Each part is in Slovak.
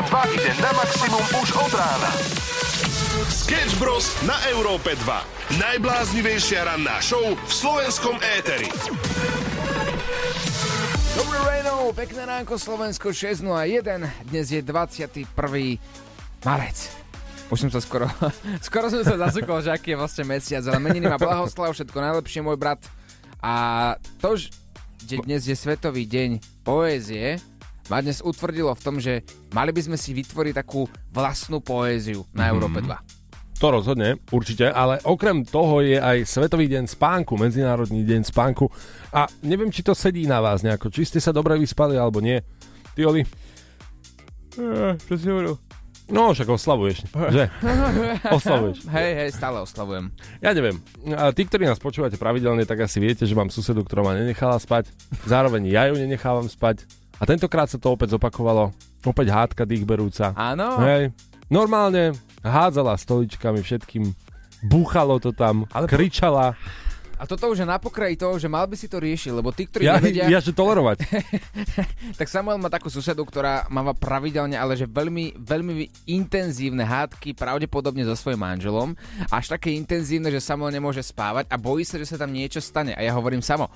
Európa 2 ide na maximum už od rána. Sketch Bros. na Európe 2. Najbláznivejšia ranná show v slovenskom éteri. Dobré ráno, pekné ránko Slovensko 6.01, dnes je 21. marec. Už som sa skoro, skoro som sa zasúkol, že aký je vlastne mesiac, ale meniny ma blahoslav, všetko najlepšie, môj brat. A to, že dnes je Svetový deň poézie, ma dnes utvrdilo v tom, že mali by sme si vytvoriť takú vlastnú poéziu na mm. Európe 2. To rozhodne, určite, ale okrem toho je aj Svetový deň spánku, Medzinárodný deň spánku a neviem, či to sedí na vás nejako, či ste sa dobre vyspali alebo nie. Ty, Oli? Eh, čo si hovoril? No, však oslavuješ, že? Oslavuješ. Hej, hej, stále oslavujem. Ja neviem. A tí, ktorí nás počúvate pravidelne, tak asi viete, že mám susedu, ktorá ma nenechala spať. Zároveň ja ju nenechávam spať. A tentokrát sa to opäť zopakovalo. Opäť hádka dýchberúca. Áno. Hej. Normálne hádzala stoličkami všetkým, búchalo to tam, Ale kričala. A toto už je na pokraji toho, že mal by si to riešiť, lebo tí, ktorí ja, nevedia... Ja, že tolerovať. tak Samuel má takú susedu, ktorá máva pravidelne, ale že veľmi, veľmi intenzívne hádky, pravdepodobne so svojím manželom. Až také intenzívne, že Samuel nemôže spávať a bojí sa, že sa tam niečo stane. A ja hovorím, Samo,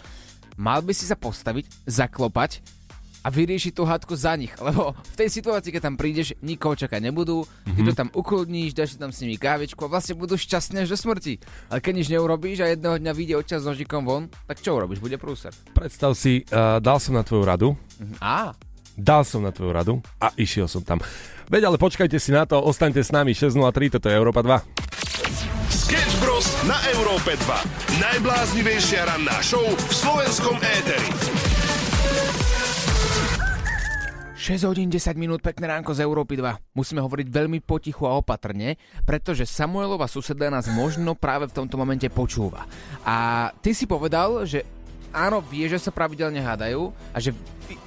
mal by si sa postaviť, zaklopať a vyrieši tú hádku za nich. Lebo v tej situácii, keď tam prídeš, nikoho čakať nebudú, mm-hmm. ty to tam ukludníš, dáš si tam s nimi kávičku a vlastne budú šťastné až do smrti. Ale keď nič neurobíš a jedného dňa vyjde odčas s nožikom von, tak čo urobíš? Bude prúser. Predstav si, uh, dal som na tvoju radu. Mm-hmm. Á. Dal som na tvoju radu a išiel som tam. Veď ale počkajte si na to, ostaňte s nami 6.03, toto je Európa 2. Sketch Bros. na Európe 2. Najbláznivejšia ranná show v slovenskom éteri. 6 hodín 10 minút, pekné ránko z Európy 2. Musíme hovoriť veľmi potichu a opatrne, pretože Samuelova suseda nás možno práve v tomto momente počúva. A ty si povedal, že áno, vie, že sa pravidelne hádajú a že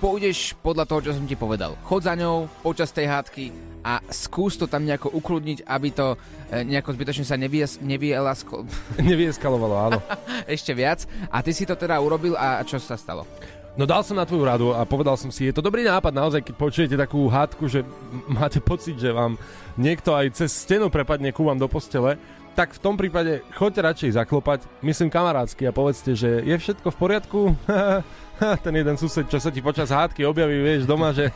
pôjdeš podľa toho, čo som ti povedal. Chod za ňou počas tej hádky a skús to tam nejako ukludniť, aby to e, nejako zbytočne sa nevies, nevielasko... nevieskalovalo, áno. Ešte viac. A ty si to teda urobil a čo sa stalo? No dal som na tvoju radu a povedal som si, je to dobrý nápad naozaj, keď počujete takú hádku, že máte pocit, že vám niekto aj cez stenu prepadne ku vám do postele, tak v tom prípade choďte radšej zaklopať, myslím kamarátsky a povedzte, že je všetko v poriadku. Ten jeden sused, čo sa ti počas hádky objaví, vieš, doma, že...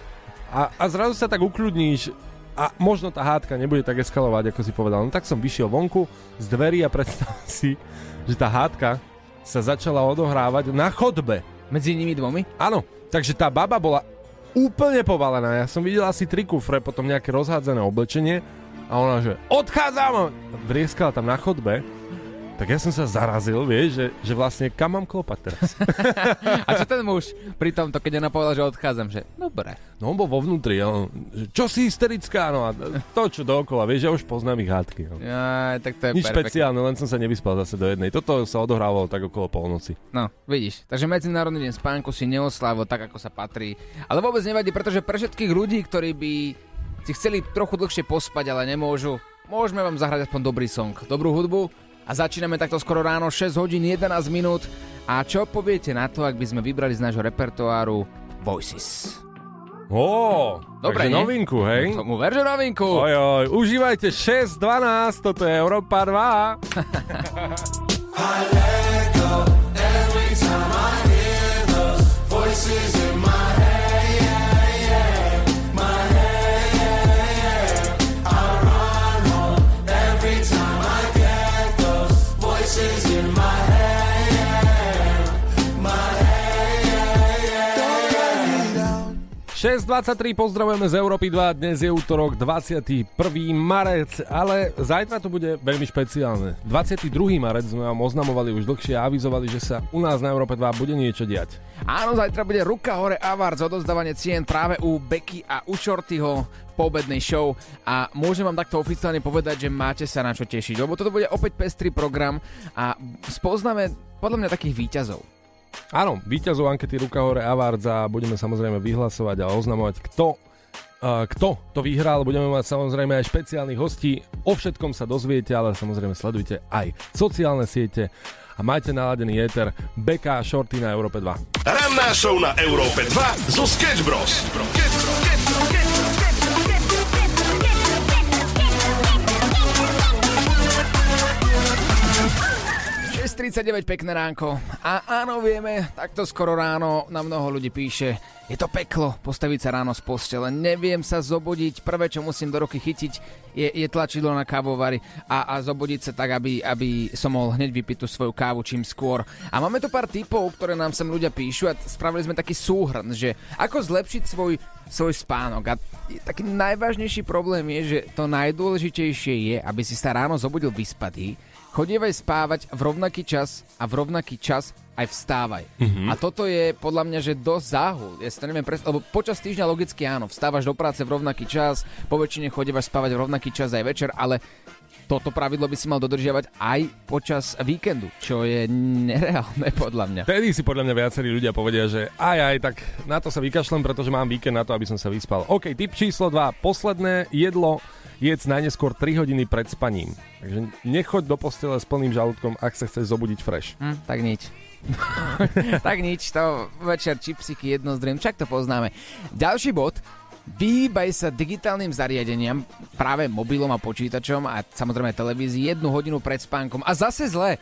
a, a zrazu sa tak ukľudníš a možno tá hádka nebude tak eskalovať, ako si povedal. No tak som vyšiel vonku z dverí a predstav si, že tá hádka sa začala odohrávať na chodbe. Medzi nimi dvomi? Áno, takže tá baba bola úplne povalená. Ja som videl asi tri kufre, potom nejaké rozhádzané oblečenie a ona, že odchádzam! Vrieskala tam na chodbe tak ja som sa zarazil, vieš, že, že vlastne kam mám klopať teraz. a čo ten muž pri tomto, keď ona povedala, že odchádzam, že dobre. No on bol vo vnútri, on, že čo si hysterická, no a to čo dookola, vieš, ja už poznám ich hádky. No. Ja, tak to je Nič špeciálne, len som sa nevyspal zase do jednej. Toto sa odohrávalo tak okolo polnoci. No, vidíš, takže Medzinárodný deň spánku si neoslávil tak, ako sa patrí. Ale vôbec nevadí, pretože pre všetkých ľudí, ktorí by si chceli trochu dlhšie pospať, ale nemôžu, môžeme vám zahrať aspoň dobrý song, dobrú hudbu a začíname takto skoro ráno, 6 hodín 11 minút. A čo poviete na to, ak by sme vybrali z nášho repertoáru Voices? Ó, Dobre, novinku, hej? Tomu ver, že novinku. Oj, oj, užívajte 6.12, toto je Európa 2. 6.23, pozdravujeme z Európy 2, dnes je útorok 21. marec, ale zajtra to bude veľmi špeciálne. 22. marec sme vám oznamovali už dlhšie a avizovali, že sa u nás na Európe 2 bude niečo diať. Áno, zajtra bude ruka hore Awards, odozdávanie cien práve u Becky a u Shortyho po obednej show a môžem vám takto oficiálne povedať, že máte sa na čo tešiť, lebo toto bude opäť pestrý program a spoznáme podľa mňa takých výťazov. Áno, víťazov ankety Ruka hore Awards a budeme samozrejme vyhlasovať a oznamovať, kto kto to vyhral, budeme mať samozrejme aj špeciálnych hostí. O všetkom sa dozviete, ale samozrejme sledujte aj sociálne siete a majte naladený éter BK Shorty na Európe 2. Ranná show na Európe 2 zo. Sketch Bros. Sketch Bros. 6.39, pekné ránko. A áno, vieme, takto skoro ráno na mnoho ľudí píše, je to peklo postaviť sa ráno z postele, neviem sa zobudiť, prvé, čo musím do roky chytiť, je, je tlačidlo na kávovary a, a zobudiť sa tak, aby, aby som mohol hneď vypiť tú svoju kávu čím skôr. A máme tu pár typov, ktoré nám sem ľudia píšu a spravili sme taký súhrn, že ako zlepšiť svoj, svoj spánok. A taký najvážnejší problém je, že to najdôležitejšie je, aby si sa ráno zobudil vyspatý, chodievaj spávať v rovnaký čas a v rovnaký čas aj vstávaj. Mm-hmm. A toto je podľa mňa, že dosť záhul. Ja si to neviem lebo počas týždňa logicky áno, vstávaš do práce v rovnaký čas, po väčšine chodievaš spávať v rovnaký čas aj večer, ale toto pravidlo by si mal dodržiavať aj počas víkendu, čo je nereálne podľa mňa. Vtedy si podľa mňa viacerí ľudia povedia, že aj aj, tak na to sa vykašlem, pretože mám víkend na to, aby som sa vyspal. OK, tip číslo 2. Posledné jedlo jedz najneskôr 3 hodiny pred spaním. Takže nechoď do postele s plným žalúdkom, ak sa chceš zobudiť fresh. Hm, tak nič. tak nič, to večer čipsiky jedno z však to poznáme. Ďalší bod, Vyhýbaj sa digitálnym zariadeniam, práve mobilom a počítačom a samozrejme televízii jednu hodinu pred spánkom. A zase zle.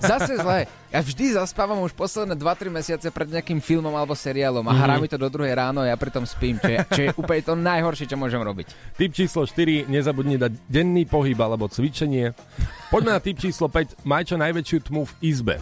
Zase zle. Ja vždy zaspávam už posledné 2-3 mesiace pred nejakým filmom alebo seriálom a mm-hmm. hrá mi to do druhej ráno a ja pritom spím, čo je, čo je úplne to najhoršie, čo môžem robiť. Tip číslo 4, nezabudni dať denný pohyb alebo cvičenie. Poďme na tip číslo 5, maj čo najväčšiu tmu v izbe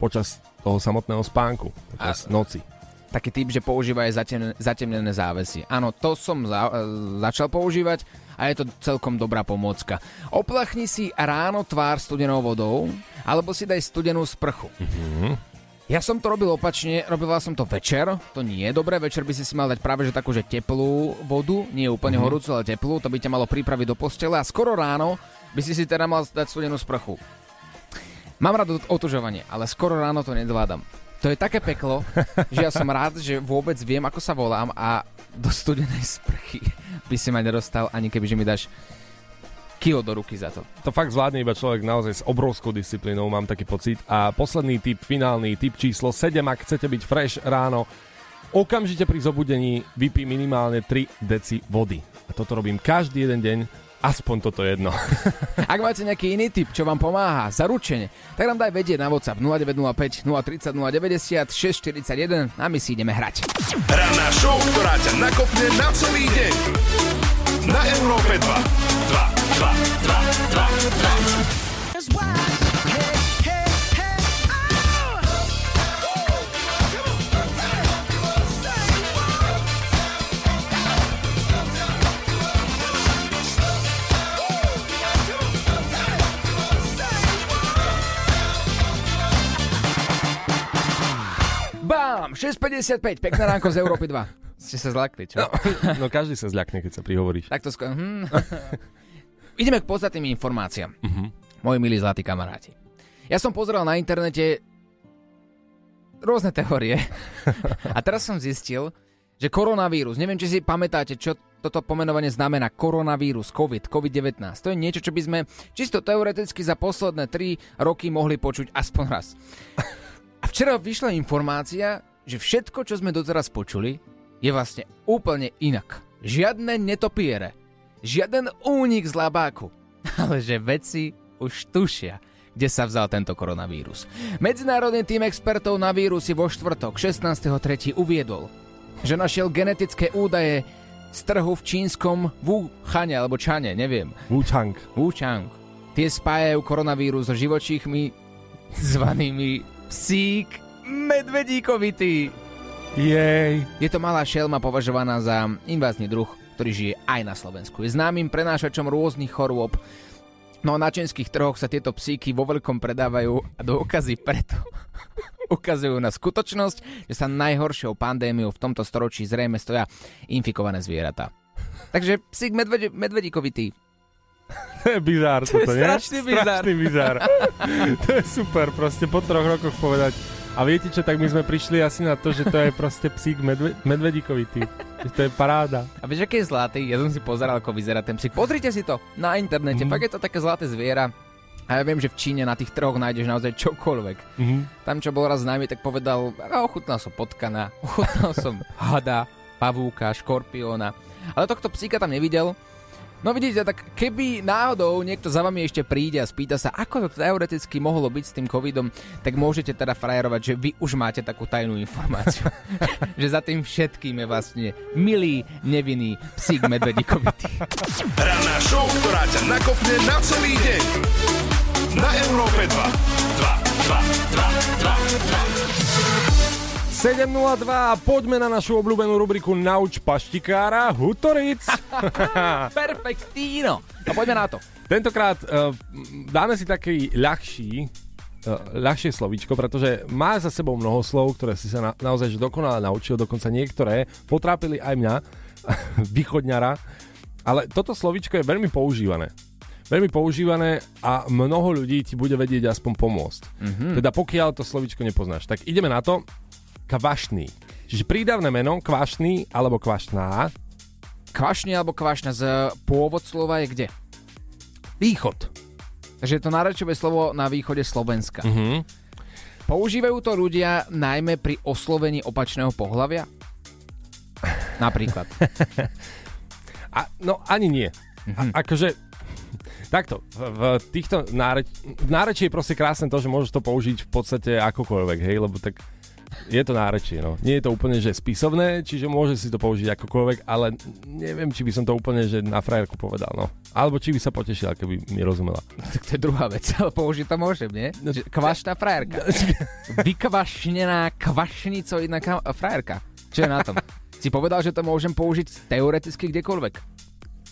počas toho samotného spánku, počas a... noci taký typ, že používa aj zatemnené, zatemnené závesy. Áno, to som za, e, začal používať a je to celkom dobrá pomôcka. Oplachni si ráno tvár studenou vodou, alebo si daj studenú sprchu. Mm-hmm. Ja som to robil opačne, robil som to večer, to nie je dobré, večer by si si mal dať práve že takú, že teplú vodu, nie úplne mm-hmm. horúcu, ale teplú, to by ťa malo pripraviť do postele a skoro ráno by si si teda mal dať studenú sprchu. Mám rád otužovanie, ale skoro ráno to nezvládam. To je také peklo, že ja som rád, že vôbec viem, ako sa volám a do studenej sprchy by si ma nedostal, ani keby, že mi dáš kilo do ruky za to. To fakt zvládne iba človek naozaj s obrovskou disciplínou, mám taký pocit. A posledný typ, finálny typ číslo 7, ak chcete byť fresh ráno, okamžite pri zobudení vypí minimálne 3 deci vody. A toto robím každý jeden deň Aspoň toto jedno. Ak máte nejaký iný typ, čo vám pomáha, zaručene, tak nám daj vedieť na WhatsApp 0905 030 090 641 a my si ideme hrať. Ranná show, ktorá ťa nakopne na celý deň. Na Európe 2. 2, 2, 2, 55, pekné ránko z Európy 2. Ste sa zlakli, čo? No, no každý sa zľakne, keď sa prihovoríš. Tak to skôr. Hm. Ideme k podstatným informáciám. Uh-huh. Moji milí zlatí kamaráti. Ja som pozrel na internete rôzne teórie a teraz som zistil, že koronavírus, neviem, či si pamätáte, čo toto pomenovanie znamená koronavírus, COVID, COVID-19. To je niečo, čo by sme čisto teoreticky za posledné 3 roky mohli počuť aspoň raz. A včera vyšla informácia, že všetko, čo sme doteraz počuli, je vlastne úplne inak. Žiadne netopiere, žiaden únik z labáku, ale že veci už tušia, kde sa vzal tento koronavírus. Medzinárodný tým expertov na vírusy vo štvrtok 16.3. uviedol, že našiel genetické údaje z trhu v čínskom Wuhane alebo Čane, neviem. Wuchang. Wuchang. Tie spájajú koronavírus s živočíchmi zvanými psík medvedíkovitý. Jej. Je to malá šelma považovaná za invázny druh, ktorý žije aj na Slovensku. Je známym prenášačom rôznych chorôb. No a na čenských trhoch sa tieto psíky vo veľkom predávajú a dôkazy preto ukazujú na skutočnosť, že sa najhoršou pandémiou v tomto storočí zrejme stoja infikované zvieratá. Takže psík medvedi- medvedíkovitý to je bizár to toto, je nie? strašný bizár. Strašný bizár. to je super, proste po troch rokoch povedať. A viete čo, tak my sme prišli asi na to, že to je proste psík medve- medvedíkovitý. Že to je paráda. A vieš, aký je zlatý? Ja som si pozeral, ako vyzerá ten psík. Pozrite si to na internete, mm. fakt je to také zlaté zviera. A ja viem, že v Číne na tých trhoch nájdeš naozaj čokoľvek. Mm-hmm. Tam, čo bol raz známy, tak povedal, a ochutnal som potkana, ochutnal som hada, pavúka, škorpióna. Ale tohto psíka tam nevidel, No vidíte, tak keby náhodou niekto za vami ešte príde a spýta sa, ako to teoreticky mohlo byť s tým covidom, tak môžete teda frajerovať, že vy už máte takú tajnú informáciu. že za tým všetkým je vlastne milý, nevinný psík medvedíkovitý. Ranná show, ktorá ťa nakopne na celý deň. Na Európe 2. 2, 2, 2, 2, 2. 7.02 a poďme na našu obľúbenú rubriku Nauč paštikára Hutoric. Perfektíno. No poďme na to. Tentokrát uh, dáme si taký ľahší, uh, ľahšie slovíčko, pretože má za sebou mnoho slov, ktoré si sa na, naozaj že dokonale naučil, dokonca niektoré potrápili aj mňa, východňara, ale toto slovíčko je veľmi používané. Veľmi používané a mnoho ľudí ti bude vedieť aspoň pomôcť. Mm-hmm. Teda pokiaľ to slovíčko nepoznáš. Tak ideme na to kvašný. Čiže prídavné meno kvašný alebo kvašná. Kvašný alebo kvašná z pôvod slova je kde? Východ. Takže je to nárečové slovo na východe Slovenska. Mhm. Používajú to ľudia najmä pri oslovení opačného pohľavia? Napríklad. A, no ani nie. Mm-hmm. A, akože Takto, v, týchto náreč... v nárečí je proste krásne to, že môžeš to použiť v podstate akokoľvek, hej, lebo tak je to nárečie, no. Nie je to úplne, že spisovné, čiže môže si to použiť akokoľvek, ale neviem, či by som to úplne, že na frajerku povedal, no. Alebo či by sa potešila, keby mi rozumela. Tak to je druhá vec, ale použiť to môžem, nie? Kvašná frajerka. Vykvašnená kvašnicoidná ka- frajerka. Čo je na tom? Si povedal, že to môžem použiť teoreticky kdekoľvek.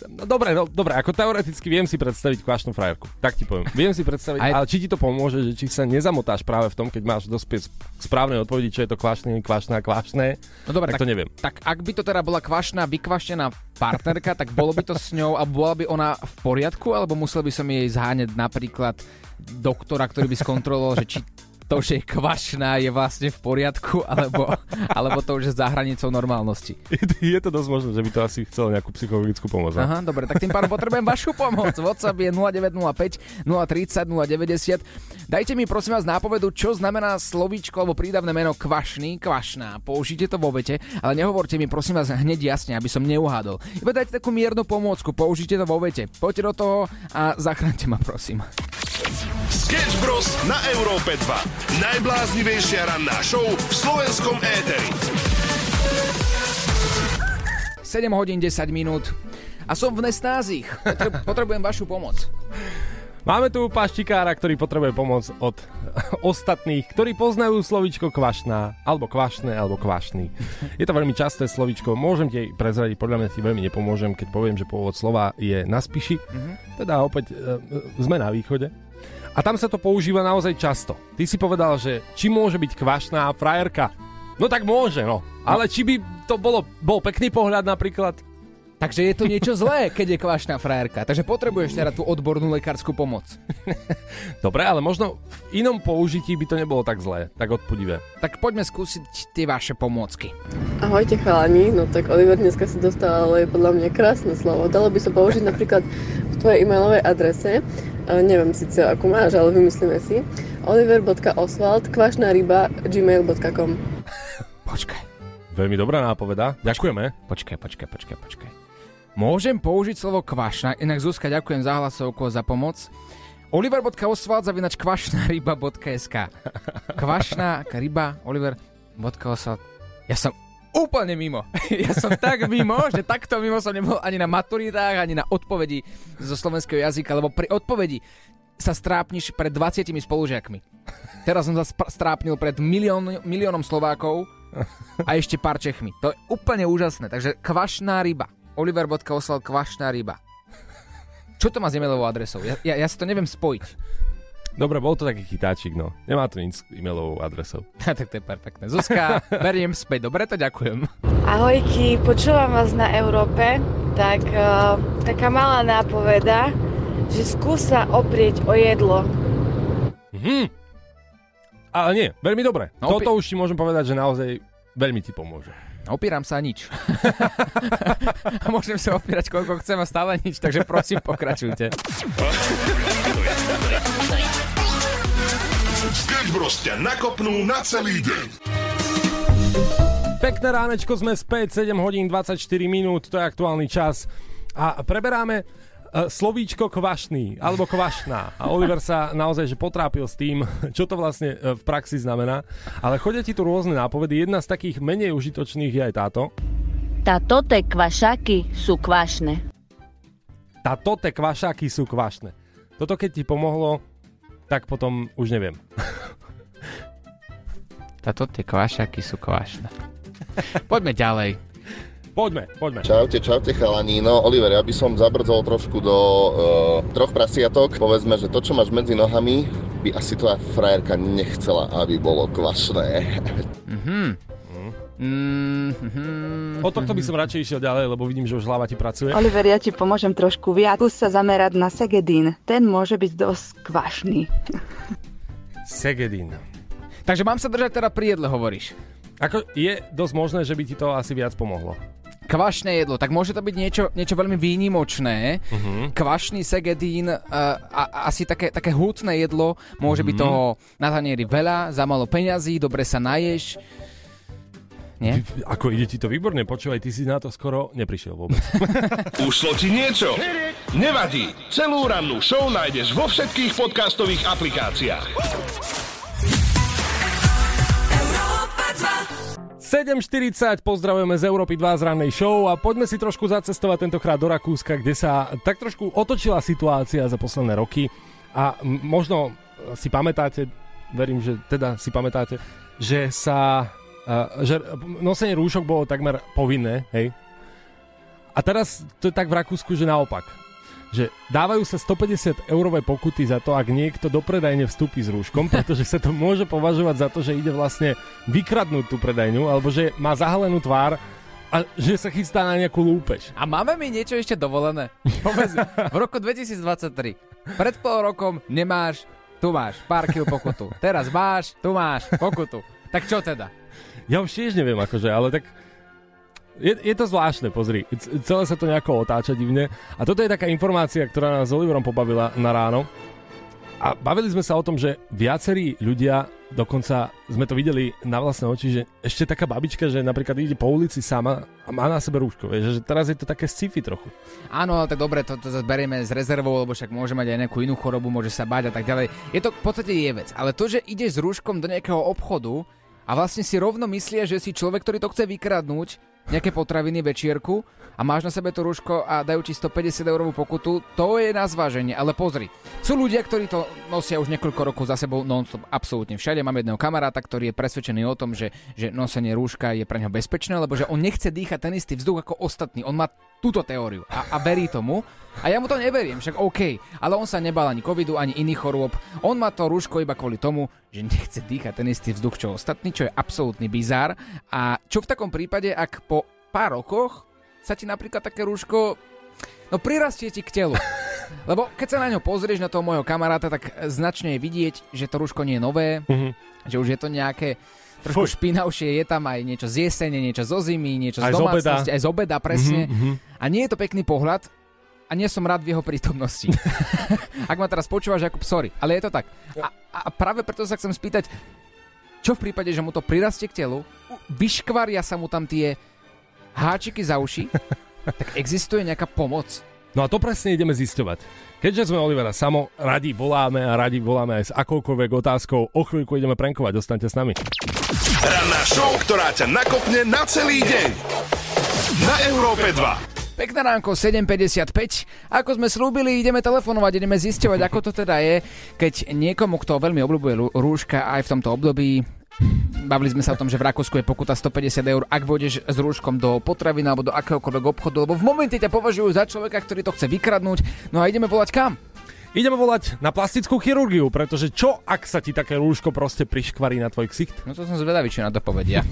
No dobre, no, dobre, ako teoreticky viem si predstaviť kvašnú frajerku. Tak ti poviem. Viem si predstaviť, Aj... ale či ti to pomôže, že či sa nezamotáš práve v tom, keď máš dospieť k správnej odpovedi, čo je to kvašné, kvašná, kvašné. No dobre, tak, tak to neviem. Tak ak by to teda bola kvašná, vykvaštená partnerka, tak bolo by to s ňou a bola by ona v poriadku, alebo musel by som jej zháňať napríklad doktora, ktorý by skontroloval, že či to, že je kvašná, je vlastne v poriadku, alebo, alebo to už je za hranicou normálnosti. Je, je to dosť možné, že by to asi chcel nejakú psychologickú pomoc. Aha, dobre, tak tým pádom potrebujem vašu pomoc. WhatsApp je 0905 030 090. Dajte mi prosím vás nápovedu, čo znamená slovíčko alebo prídavné meno kvašný, kvašná. Použite to vo vete, ale nehovorte mi prosím vás hneď jasne, aby som neuhádol. Iba dajte takú miernu pomôcku, použite to vo vete. Poďte do toho a zachránte ma prosím. Sketch Bros. na Európe 2. Najbláznivejšia ranná show v slovenskom éteri. 7 hodín 10 minút a som v nestázích. Potrebujem vašu pomoc. Máme tu paštikára, ktorý potrebuje pomoc od ostatných, ktorí poznajú slovičko kvašná, alebo kvašné, alebo kvašný. Je to veľmi časté slovičko, môžem ti prezradiť, podľa mňa ti veľmi nepomôžem, keď poviem, že pôvod slova je na spiši. Mm-hmm. Teda opäť e, sme na východe. A tam sa to používa naozaj často. Ty si povedal, že či môže byť kvašná frajerka. No tak môže, no. Ale či by to bolo, bol pekný pohľad napríklad? Takže je to niečo zlé, keď je kvašná frajerka. Takže potrebuješ teda tú odbornú lekárskú pomoc. Dobre, ale možno v inom použití by to nebolo tak zlé, tak odpudivé. Tak poďme skúsiť tie vaše pomôcky. Ahojte chalani, no tak Oliver dneska si dostal, ale je podľa mňa krásne slovo. Dalo by sa použiť napríklad v tvojej e-mailovej adrese neviem síce ako máš, ale vymyslíme si. oliver.oswald kvašná ryba gmail.com Počkaj. Veľmi dobrá nápoveda. Ďakujeme. Počkaj, počkaj, počkaj, počkaj. Môžem použiť slovo kvašná, inak Zuzka, ďakujem za hlasovku za pomoc. Oliver.oswald zavinač kvašná ryba.sk Kvašná ryba Oliver.oswald Ja som úplne mimo. Ja som tak mimo, že takto mimo som nebol ani na maturitách, ani na odpovedi zo slovenského jazyka, lebo pri odpovedi sa strápniš pred 20 spolužiakmi. Teraz som sa strápnil pred milión, miliónom Slovákov a ešte pár Čechmi. To je úplne úžasné. Takže kvašná ryba. Oliver.osval kvašná ryba. Čo to má s e-mailovou adresou? Ja, ja, ja si to neviem spojiť. Dobre, bol to taký chytáčik, no. Nemá to nič s e-mailovou adresou. tak to je perfektné. Zuzka, beriem späť. Dobre, to ďakujem. Ahojky, počúvam vás na Európe. Tak uh, taká malá nápoveda, že skúsa oprieť o jedlo. Mhm. Ale nie, veľmi dobre. No, Toto už ti môžem povedať, že naozaj veľmi ti pomôže. Opieram sa nič. a môžem sa opierať koľko chcem a stále nič, takže prosím pokračujte. Sketch Bros ťa nakopnú na celý deň. Pekné ránečko, sme späť, 7 hodín 24 minút, to je aktuálny čas. A preberáme slovíčko kvašný alebo kvašná. A Oliver sa naozaj že potrápil s tým, čo to vlastne uh, v praxi znamená. Ale chodia ti tu rôzne nápovedy. Jedna z takých menej užitočných je aj táto. Tatote kvašaky sú kvašné. Tatote kvašáky sú kvašné. Toto keď ti pomohlo, tak potom už neviem. Táto tie kvašaky sú kvašné. Poďme ďalej. Poďme, poďme. Čaute, čaute chalani. No Oliver, ja by som zabrdzol trošku do uh, troch prasiatok. Povedzme, že to, čo máš medzi nohami, by asi tvoja frajerka nechcela, aby bolo kvašné. Mhm. Mm-hmm. O tohto by som radšej išiel ďalej, lebo vidím, že už hlava ti pracuje. Oliver, ja ti pomôžem trošku viac. Skús sa zamerať na Segedín. Ten môže byť dosť kvašný. Segedin. Takže mám sa držať teda pri jedle, hovoríš. Ako je dosť možné, že by ti to asi viac pomohlo. Kvašné jedlo, tak môže to byť niečo, niečo veľmi výnimočné. Uh-huh. Kvašný segedín, uh, a, asi také, také hutné jedlo, môže byť toho na tanieri veľa, za malo peňazí, dobre sa naješ. Nie? Ty- Ako ide ti to výborne, počúvaj, ty si na to skoro neprišiel vôbec. Ušlo ti niečo? Nevadí. Celú rannú show nájdeš vo všetkých podcastových aplikáciách. 7.40, pozdravujeme z Európy 2 z rannej show a poďme si trošku zacestovať tentokrát do Rakúska, kde sa tak trošku otočila situácia za posledné roky a možno si pamätáte, verím, že teda si pamätáte, že sa uh, že nosenie rúšok bolo takmer povinné, hej? A teraz to je tak v Rakúsku, že naopak. Že dávajú sa 150 eurové pokuty za to, ak niekto do predajne vstúpi s rúškom, pretože sa to môže považovať za to, že ide vlastne vykradnúť tú predajňu, alebo že má zahalenú tvár a že sa chystá na nejakú lúpež. A máme mi niečo ešte dovolené? Povedz, v roku 2023, pred pol rokom nemáš, tu máš pár kil pokutu. Teraz máš, tu máš pokutu. Tak čo teda? Ja už tiež neviem akože, ale tak je, je to zvláštne, pozri. Celé sa to nejako otáča divne. A toto je taká informácia, ktorá nás s Oliverom pobavila na ráno. A bavili sme sa o tom, že viacerí ľudia, dokonca sme to videli na vlastné oči, že ešte taká babička, že napríklad ide po ulici sama a má na sebe rúško. Vieš, že teraz je to také sci-fi trochu. Áno, ale tak dobre, to, to berieme s rezervou, lebo však môže mať aj nejakú inú chorobu, môže sa báť a tak ďalej. Je to v podstate je vec, ale to, že ideš s rúškom do nejakého obchodu a vlastne si rovno myslia, že si človek, ktorý to chce vykradnúť, nejaké potraviny, večierku a máš na sebe to rúško a dajú ti 150 eurovú pokutu, to je na zváženie. Ale pozri, sú ľudia, ktorí to nosia už niekoľko rokov za sebou non-stop absolútne všade. Mám jedného kamaráta, ktorý je presvedčený o tom, že, že nosenie rúška je pre neho bezpečné, lebo že on nechce dýchať ten istý vzduch ako ostatní. On má túto teóriu a, a verí tomu. A ja mu to neveriem, však OK, ale on sa nebal ani covidu, ani iných chorôb. On má to rúško iba kvôli tomu, že nechce dýchať ten istý vzduch, čo ostatní, čo je absolútny bizár. A čo v takom prípade, ak po pár rokoch sa ti napríklad také rúško no prirastie ti k telu. Lebo keď sa na ňo pozrieš, na toho môjho kamaráta, tak značne je vidieť, že to rúško nie je nové, Mhm. že už je to nejaké trošku Fuj. špinavšie, je tam aj niečo z jesene, niečo zo zimy, niečo Aj z z obeda. domácnosti, aj z obeda, presne. Mhm, mhm. A nie je to pekný pohľad a nie som rád v jeho prítomnosti. Ak ma teraz počúvaš, Jakub, sorry, ale je to tak. A, a práve preto sa chcem spýtať, čo v prípade, že mu to prirastie k telu, vyškvaria sa mu tam tie háčiky za uši, tak existuje nejaká pomoc? No a to presne ideme zisťovať. Keďže sme Olivera Samo, radi voláme a radi voláme aj s akoukoľvek otázkou. O chvíľku ideme prankovať, ostaňte s nami. Ranná show, ktorá ťa nakopne na celý deň. Na Európe 2. Pekné ránko, 7.55. Ako sme slúbili, ideme telefonovať, ideme zisťovať, ako to teda je, keď niekomu, kto veľmi obľúbuje rú- rúška aj v tomto období, Bavili sme sa o tom, že v Rakúsku je pokuta 150 eur, ak vôjdeš s rúškom do potraviny alebo do akéhokoľvek obchodu, lebo v momente ťa považujú za človeka, ktorý to chce vykradnúť. No a ideme volať kam? Ideme volať na plastickú chirurgiu, pretože čo ak sa ti také rúško proste priškvarí na tvoj ksicht? No to som zvedavý, čo na to povedia.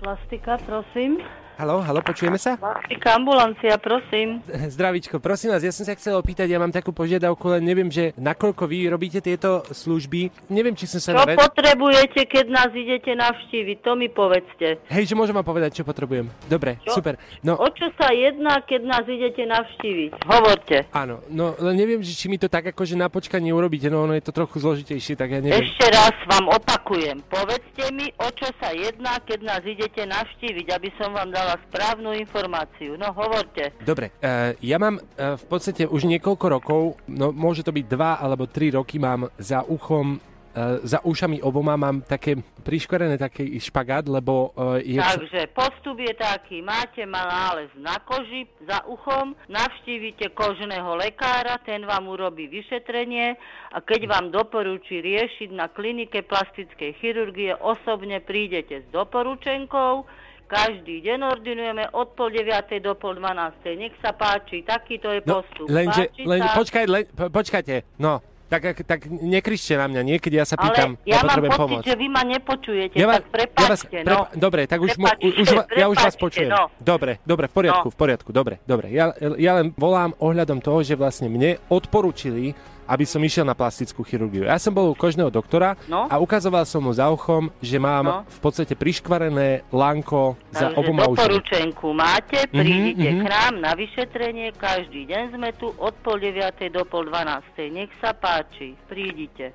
Plastika, prosím. Halo, halo, počujeme sa? Plastika, ambulancia, prosím. Zdravičko, prosím vás, ja som sa chcel opýtať, ja mám takú požiadavku, len neviem, že nakoľko vy robíte tieto služby. Neviem, či som sa... Čo na red- potrebujete, keď nás idete navštíviť? To mi povedzte. Hej, že môžem vám povedať, čo potrebujem. Dobre, Čo? super. No, O čo sa jedná, keď nás idete navštíviť? Hovorte. áno, no len neviem, že či mi to tak akože na počkanie urobíte, no ono je to trochu zložitejšie, tak ja neviem. Ešte raz vám opakujem. Povedzte mi, o čo sa jedná, keď nás idete navštíviť, aby som vám dala dala správnu informáciu. No, hovorte. Dobre, uh, ja mám uh, v podstate už niekoľko rokov, no môže to byť dva alebo tri roky, mám za uchom Uh, za ušami oboma mám také priškorené taký špagát, lebo uh, je... Takže postup je taký, máte nález na koži za uchom, navštívite kožného lekára, ten vám urobí vyšetrenie a keď vám doporučí riešiť na klinike plastickej chirurgie, osobne prídete s doporučenkou, každý deň ordinujeme od pol 9. do pol 12. Nech sa páči, takýto je postup. No, lenže, Páči lenže sa? počkaj, len, po, počkajte, no, tak, tak, tak nekričte na mňa, niekedy ja sa Ale pýtam, ja mám pocit, pomôcť. že vy ma nepočujete, Ja, tak vás, prepáčte, ja vás, no. dobre, tak už, Prepáčte, už, va- ja už vás prepáčte, počujem. no. Dobre, dobre, v poriadku, v poriadku, dobre, dobre. Ja, ja len volám ohľadom toho, že vlastne mne odporučili, aby som išiel na plastickú chirurgiu. Ja som bol u kožného doktora No. a ukazoval som mu za uchom, že mám No. v podstate priškvarené lanko za oboma ušami. doporučenku máte, prídite mhm. k nám na vyšetrenie, každý deň sme tu od pol 9. do pol 12. Nech sa páči, prídite.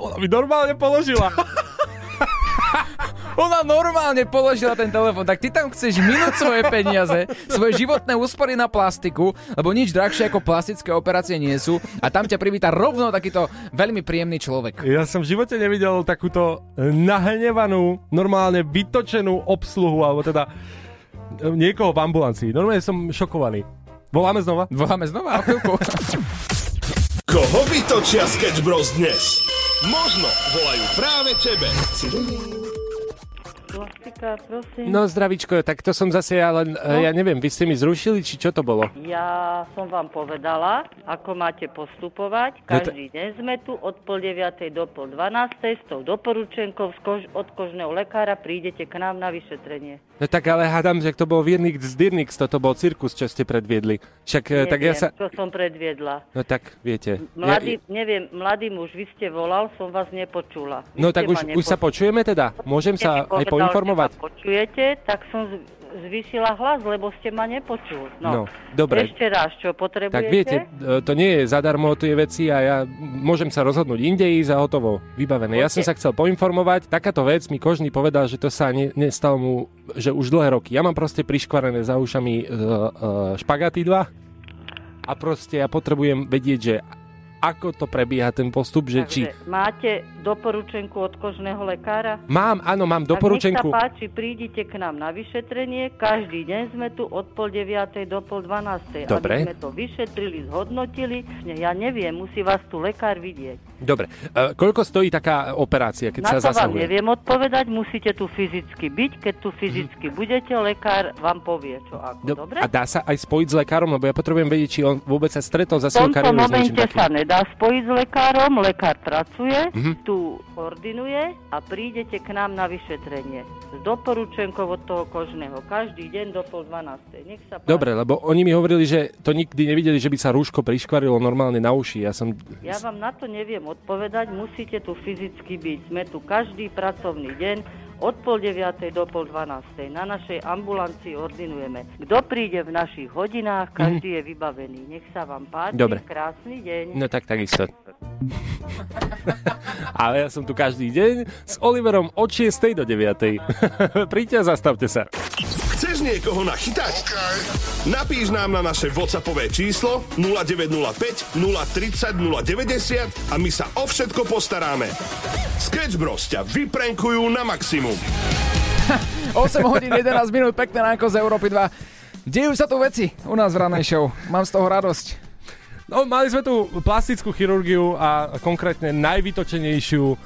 Ona mi normálne položila. Ona normálne položila ten telefón, tak ty tam chceš minúť svoje peniaze, svoje životné úspory na plastiku, lebo nič drahšie ako plastické operácie nie sú a tam ťa privíta rovno takýto veľmi príjemný človek. Ja som v živote nevidel takúto nahnevanú, normálne vytočenú obsluhu, alebo teda e, niekoho v ambulancii. Normálne som šokovaný. Voláme znova? Voláme znova o chvíľku. Koho vytočia Sketch Bros dnes? Možno volajú práve tebe. Plastika, prosím. No zdravičko, tak to som zase ja len, no. ja neviem, vy ste mi zrušili, či čo to bolo? Ja som vám povedala, ako máte postupovať. No to- Každý deň sme tu od pol 9. do pol 12. s tou doporučenkou kož, od kožného lekára prídete k nám na vyšetrenie. No tak ale hádam, že to bol Virnix z Dirnix, toto bol cirkus, čo ste predviedli. Však e, tak ja Neviem, sa... čo som predviedla. No tak, viete. Mladý, Ja, neviem, mladý muž, vy ste volal, som vás nepočula. Vy no tak už, už sa počujeme teda? Môžem sa aj povedal, poinformovať? že ma počujete, tak som z- zvýšila hlas, lebo ste ma nepočul. No, No, dobre. Ešte raz, čo potrebujete? Tak viete, e, to nie je zadarmo tie veci a ja môžem sa rozhodnúť inde ísť a hotovo, vybavené. Ja som sa chcel poinformovať, takáto vec mi kožný povedal, že to sa ne, nestalo mu, že už dlhé roky. Ja mám proste priškvarené za ušami uh, uh, špagaty dva a proste ja potrebujem vedieť, že ako to prebieha ten postup, že či... Takže máte doporučenku od kožného lekára? Mám, áno, mám doporučenku. Tak páči, prídite k nám na vyšetrenie. Každý deň sme tu od pol 9. do pol 12. Dobre. Aby sme to vyšetrili, zhodnotili. Ja neviem, musí vás tu lekár vidieť. Dobre, uh, koľko stojí taká operácia, keď Na sa to vám zasahuje? neviem odpovedať, musíte tu fyzicky byť. Keď tu fyzicky budete, lekár vám povie, čo ako. Do, Dobre? a dá sa aj spojiť s lekárom, lebo ja potrebujem vedieť, či on vôbec sa stretol za V svojou tomto momente sa nedá spojiť s lekárom, lekár pracuje, Mhm. tu ordinuje a prídete k nám na vyšetrenie. S doporučenkou od toho kožného. Každý deň do pol 12. Nech sa páči. Dobre, lebo oni mi hovorili, že to nikdy nevideli, že by sa rúško priškvarilo normálne na uši. Ja som... Ja vám na to neviem odpovedať, musíte tu fyzicky byť. Sme tu každý pracovný deň od pol 9. do pol 12. Na našej ambulancii ordinujeme. Kto príde v našich hodinách, každý je vybavený. Nech sa vám páči, Mhm. Dobre. krásny deň. No tak takisto. Ale ja som tu každý deň s Oliverom od 6. do 9. Príďte a zastavte sa. Chceš niekoho nachytať? Napíš nám na naše WhatsAppové číslo 0905 030 090 a my sa o všetko postaráme. Sketch Bros ťa vyprenkujú na maximum. 8 hodín 11 minút, pekné ránko z Európy 2. Dejú sa tu veci u nás v ranej show. Mám z toho radosť. No, mali sme tu plastickú chirurgiu a konkrétne najvytočenejšiu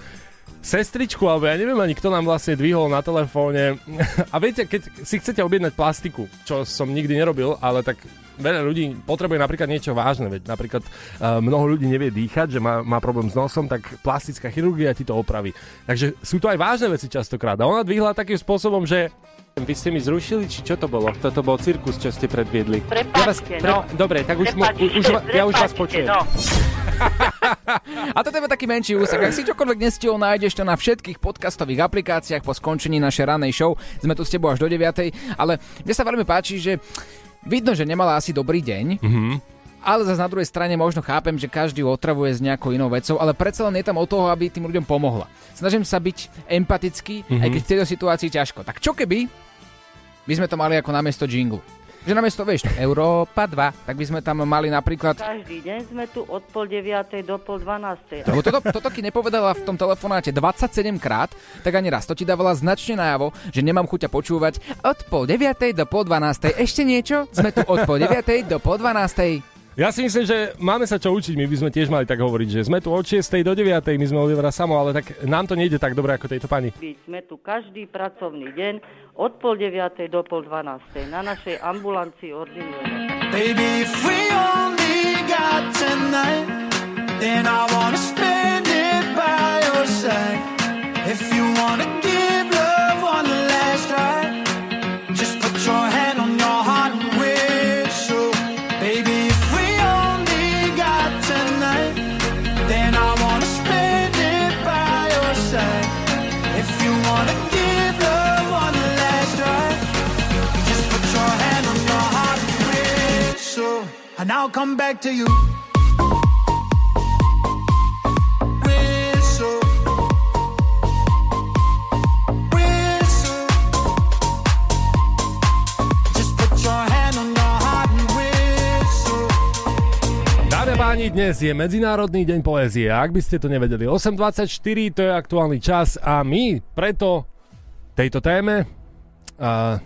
sestričku, alebo ja neviem ani kto nám vlastne dvihol na telefóne. A viete, keď si chcete objednať plastiku, čo som nikdy nerobil, ale tak veľa ľudí potrebuje napríklad niečo vážne, veď napríklad uh, mnoho ľudí nevie dýchať, že má, má problém s nosom, tak plastická chirurgia ti to opraví. Takže sú to aj vážne veci častokrát. A ona dvihla takým spôsobom, že Vy ste mi zrušili, či čo to bolo? Toto bol cirkus, čo ste predviedli. Prepáčte, ja vás, no. Dobre, tak už, mo, Prepáčte, už, ja už vás počujem. no. A toto je taký menší úsek. Ak si čokoľvek nestihol, nájdeš to na všetkých podcastových aplikáciách po skončení našej ranej show. Sme tu s tebou až do 9. Ale mne sa veľmi páči, že vidno, že nemala asi dobrý deň. Mhm. Ale zase na druhej strane možno chápem, že každý ju otravuje s nejakou inou vecou, ale predsa len je tam o toho, aby tým ľuďom pomohla. Snažím sa byť empatický, Mhm. aj keď v tejto situácii ťažko. Tak čo keby by sme to mali ako namiesto jingle. Že namiesto, vieš, Európa 2, tak by sme tam mali napríklad... Každý deň sme tu od pol deviatej do pol dvanástej. Lebo toto, toto keď nepovedala v tom telefonáte 27 krát, tak ani raz. To ti dávala značne najavo, že nemám chuťa počúvať od pol deviatej do pol dvanástej. Ešte niečo? Sme tu od pol deviatej do pol dvanástej. Ja si myslím, že máme sa čo učiť, my by sme tiež mali tak hovoriť, že sme tu od 6. do 9. my sme Olivera Samo, ale tak nám to nejde tak dobre ako tejto pani. Sme tu každý pracovný deň od pol deviatej do pol dvanástej na našej ambulancii ordinujeme. Baby, if we only got tonight, then I wanna spend it by your side. If you wanna come back to you. Páni, dnes je Medzinárodný deň poézie. Ak by ste to nevedeli, 8.24 to je aktuálny čas a my preto tejto téme uh,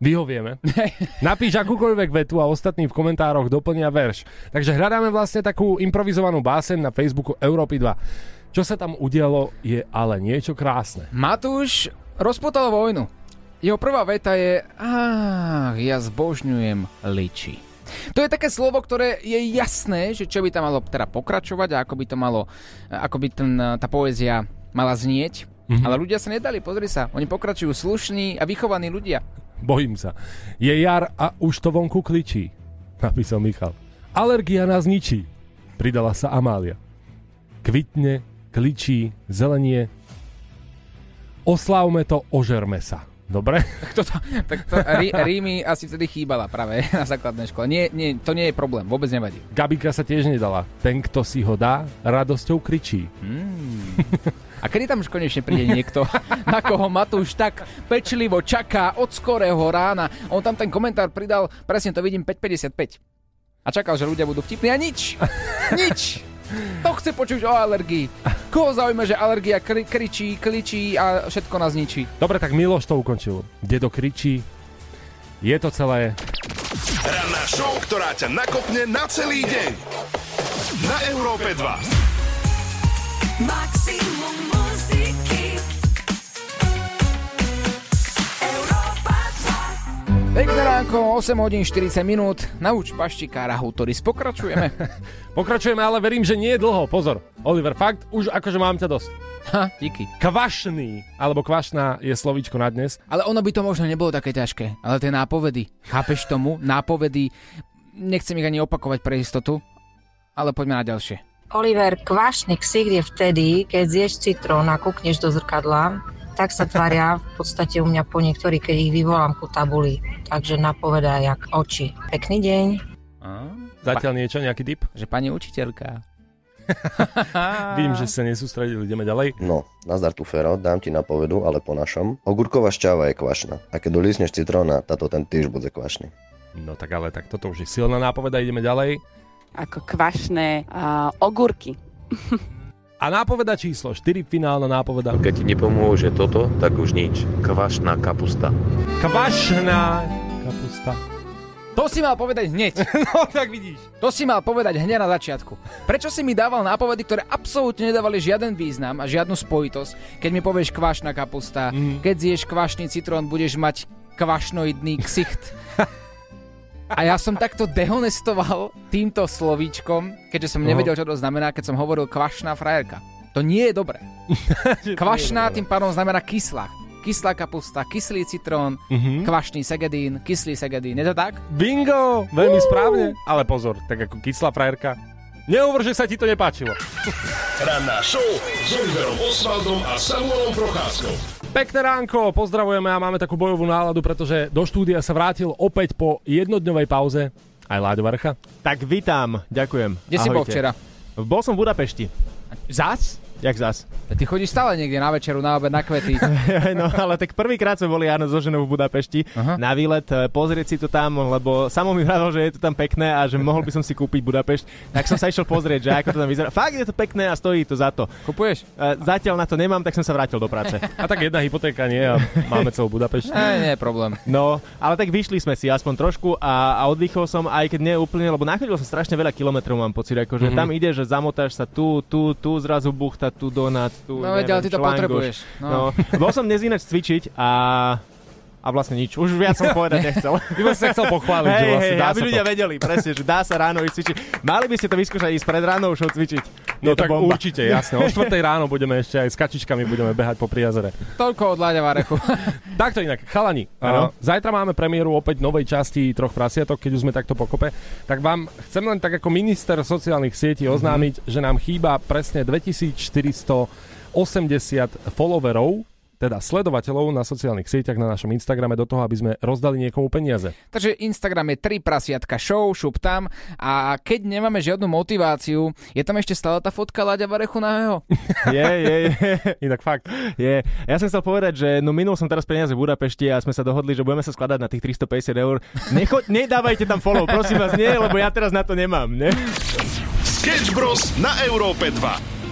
vyhovieme. Napíš akúkoľvek vetu a ostatní v komentároch doplnia verš. Takže hľadáme vlastne takú improvizovanú básen na Facebooku Európy 2. Čo sa tam udialo je ale niečo krásne. Matúš rozpotal vojnu. Jeho prvá veta je Ach, ja zbožňujem liči. To je také slovo, ktoré je jasné, že čo by tam malo teda pokračovať a ako by to malo, ako by ten, tá poézia mala znieť. Mm-hmm. Ale ľudia sa nedali, pozri sa. Oni pokračujú slušní a vychovaní ľudia. Bojím sa. Je jar a už to vonku kličí, napísal Michal. Alergia nás ničí, pridala sa Amália. Kvitne, kličí, zelenie. Oslávme to, ožerme sa. Dobre? Tak to, tak to rí, Rími asi vtedy chýbala práve na základnej škole. Nie, nie, to nie je problém, vôbec nevadí. Gabika sa tiež nedala. Ten, kto si ho dá, radosťou kričí. Mm. A kedy tam už konečne príde niekto, na koho Matúš tak pečlivo čaká od skorého rána? On tam ten komentár pridal, presne to vidím, 5.55. A čakal, že ľudia budú vtipní a nič. Nič. To chce počuť o alergii. Koho zaujíma, že alergia kri- kričí, kličí a všetko nás ničí? Dobre, tak Miloš to ukončil. Dedo kričí. Je to celé. Ranná show, ktorá ťa nakopne na celý deň. Na Európe 2. Maximum Pekné ránko, 8 hodín 40 minút. Nauč paštikára Hutoris. Pokračujeme. Pokračujeme, ale verím, že nie je dlho. Pozor, Oliver, fakt, už akože mám ťa dosť. Ha, díky. Kvašný, alebo kvašná je slovíčko na dnes. Ale ono by to možno nebolo také ťažké. Ale tie nápovedy, chápeš tomu? Nápovedy, nechcem ich ani opakovať pre istotu, ale poďme na ďalšie. Oliver, kvašný ksicht je vtedy, keď zješ citrón a kúkneš do zrkadla, tak sa tvária v podstate u mňa po niektorí, keď ich vyvolám ku tabuli. Takže napovedá jak oči. Pekný deň. Zatiaľ niečo, nejaký tip? Že pani učiteľka. Vím, že sa nesústredili, ideme ďalej. No, nazdar tu Fero, dám ti napovedu, ale po našom. Ogurková šťava je kvašná. A keď dolísneš citróna, táto ten tiež bude kvašný. No tak ale tak toto už je silná nápoveda, ideme ďalej. Ako kvašné uh, ogurky. A nápoveda číslo 4, finálna nápoveda. Keď ti nepomôže toto, tak už nič. Kvašná kapusta. Kvašná kapusta. To si mal povedať hneď. no tak vidíš. To si mal povedať hneď na začiatku. Prečo si mi dával nápovedy, ktoré absolútne nedávali žiaden význam a žiadnu spojitosť? Keď mi povieš kvašná kapusta, mm. keď zješ kvašný citrón, budeš mať kvašnoidný ksicht. A ja som takto dehonestoval týmto slovíčkom, keďže som nevedel, čo to znamená, keď som hovoril kvašná frajerka. To nie je dobré. Kvašná tým pádom znamená kyslá. Kyslá kapusta, kyslý citrón, Mhm. kvašný segedín, kyslý segedín. Je to tak? Bingo! Veľmi správne. Ale pozor, tak ako kyslá frajerka. Nehovor, že sa ti to nepáčilo. Ranná show s Oliverom Osvaldom a Samuelom Procházkou. Pekné ránko, pozdravujeme a máme takú bojovú náladu, pretože do štúdia sa vrátil opäť po jednodňovej pauze aj Láďo Varcha. Tak vítam, ďakujem. Kde si bol Ahojte. včera? Bol som v Budapešti. Zas? Jak zas? Ty chodíš stále niekde na večeru, na obed, na kvety. no ale tak prvýkrát sme boli áno so ženou v Budapešti Aha. na výlet, e, pozrieť si to tam, lebo samo mi vravil, že je to tam pekné a že mohol by som si kúpiť Budapešť. Tak som sa išiel pozrieť, že ako to tam vyzerá. Fakt je to pekné a stojí to za to. Kupuješ? E, zatiaľ na to nemám, tak som sa vrátil do práce. A tak jedna hypotéka nie a máme celú Budapešť. Nie, nie je problém. No, ale tak vyšli sme si aspoň trošku a, a oddychol som, aj keď nie úplne, lebo nachodil som strašne veľa kilometrov, mám pocit, akože mm-hmm. tam ide, že zamotáš sa tu, tu, tu, zrazu buchta, tu donát, tu, No veď, ale ty to šlangoš. potrebuješ. No. No. Bol som dnes ináč cvičiť a a vlastne nič. Už viac som povedať nechcel. Iba si sa chcel pochváliť, hej, že vlastne hej, dá aby sa ľudia to. vedeli, presne, že dá sa ráno ísť cvičiť. Mali by ste to vyskúšať ísť pred ránou show cvičiť. No Je to tak bomba. určite, jasne. O 4 ráno budeme ešte aj s kačičkami budeme behať po priazere. Toľko od Láďa Varechu. Takto inak, chalani, uh, zajtra máme premiéru opäť novej časti Troch prasiatok, keď už sme takto pokope, tak vám chcem len tak ako minister sociálnych sietí oznámiť, že nám chýba presne 2480 followerov, teda sledovateľov na sociálnych sieťach na našom Instagrame do toho, aby sme rozdali niekomu peniaze. Takže Instagram je 3 prasiatka show, šup tam a keď nemáme žiadnu motiváciu, je tam ešte stále tá fotka Láďa Varechu na jeho? Je, je, je. Inak fakt. Je. Ja som chcel povedať, že no minul som teraz peniaze v Budapešti a sme sa dohodli, že budeme sa skladať na tých 350 eur. Necho- nedávajte tam follow, prosím vás, nie, lebo ja teraz na to nemám, ne? Sketch Bros. na Európe 2.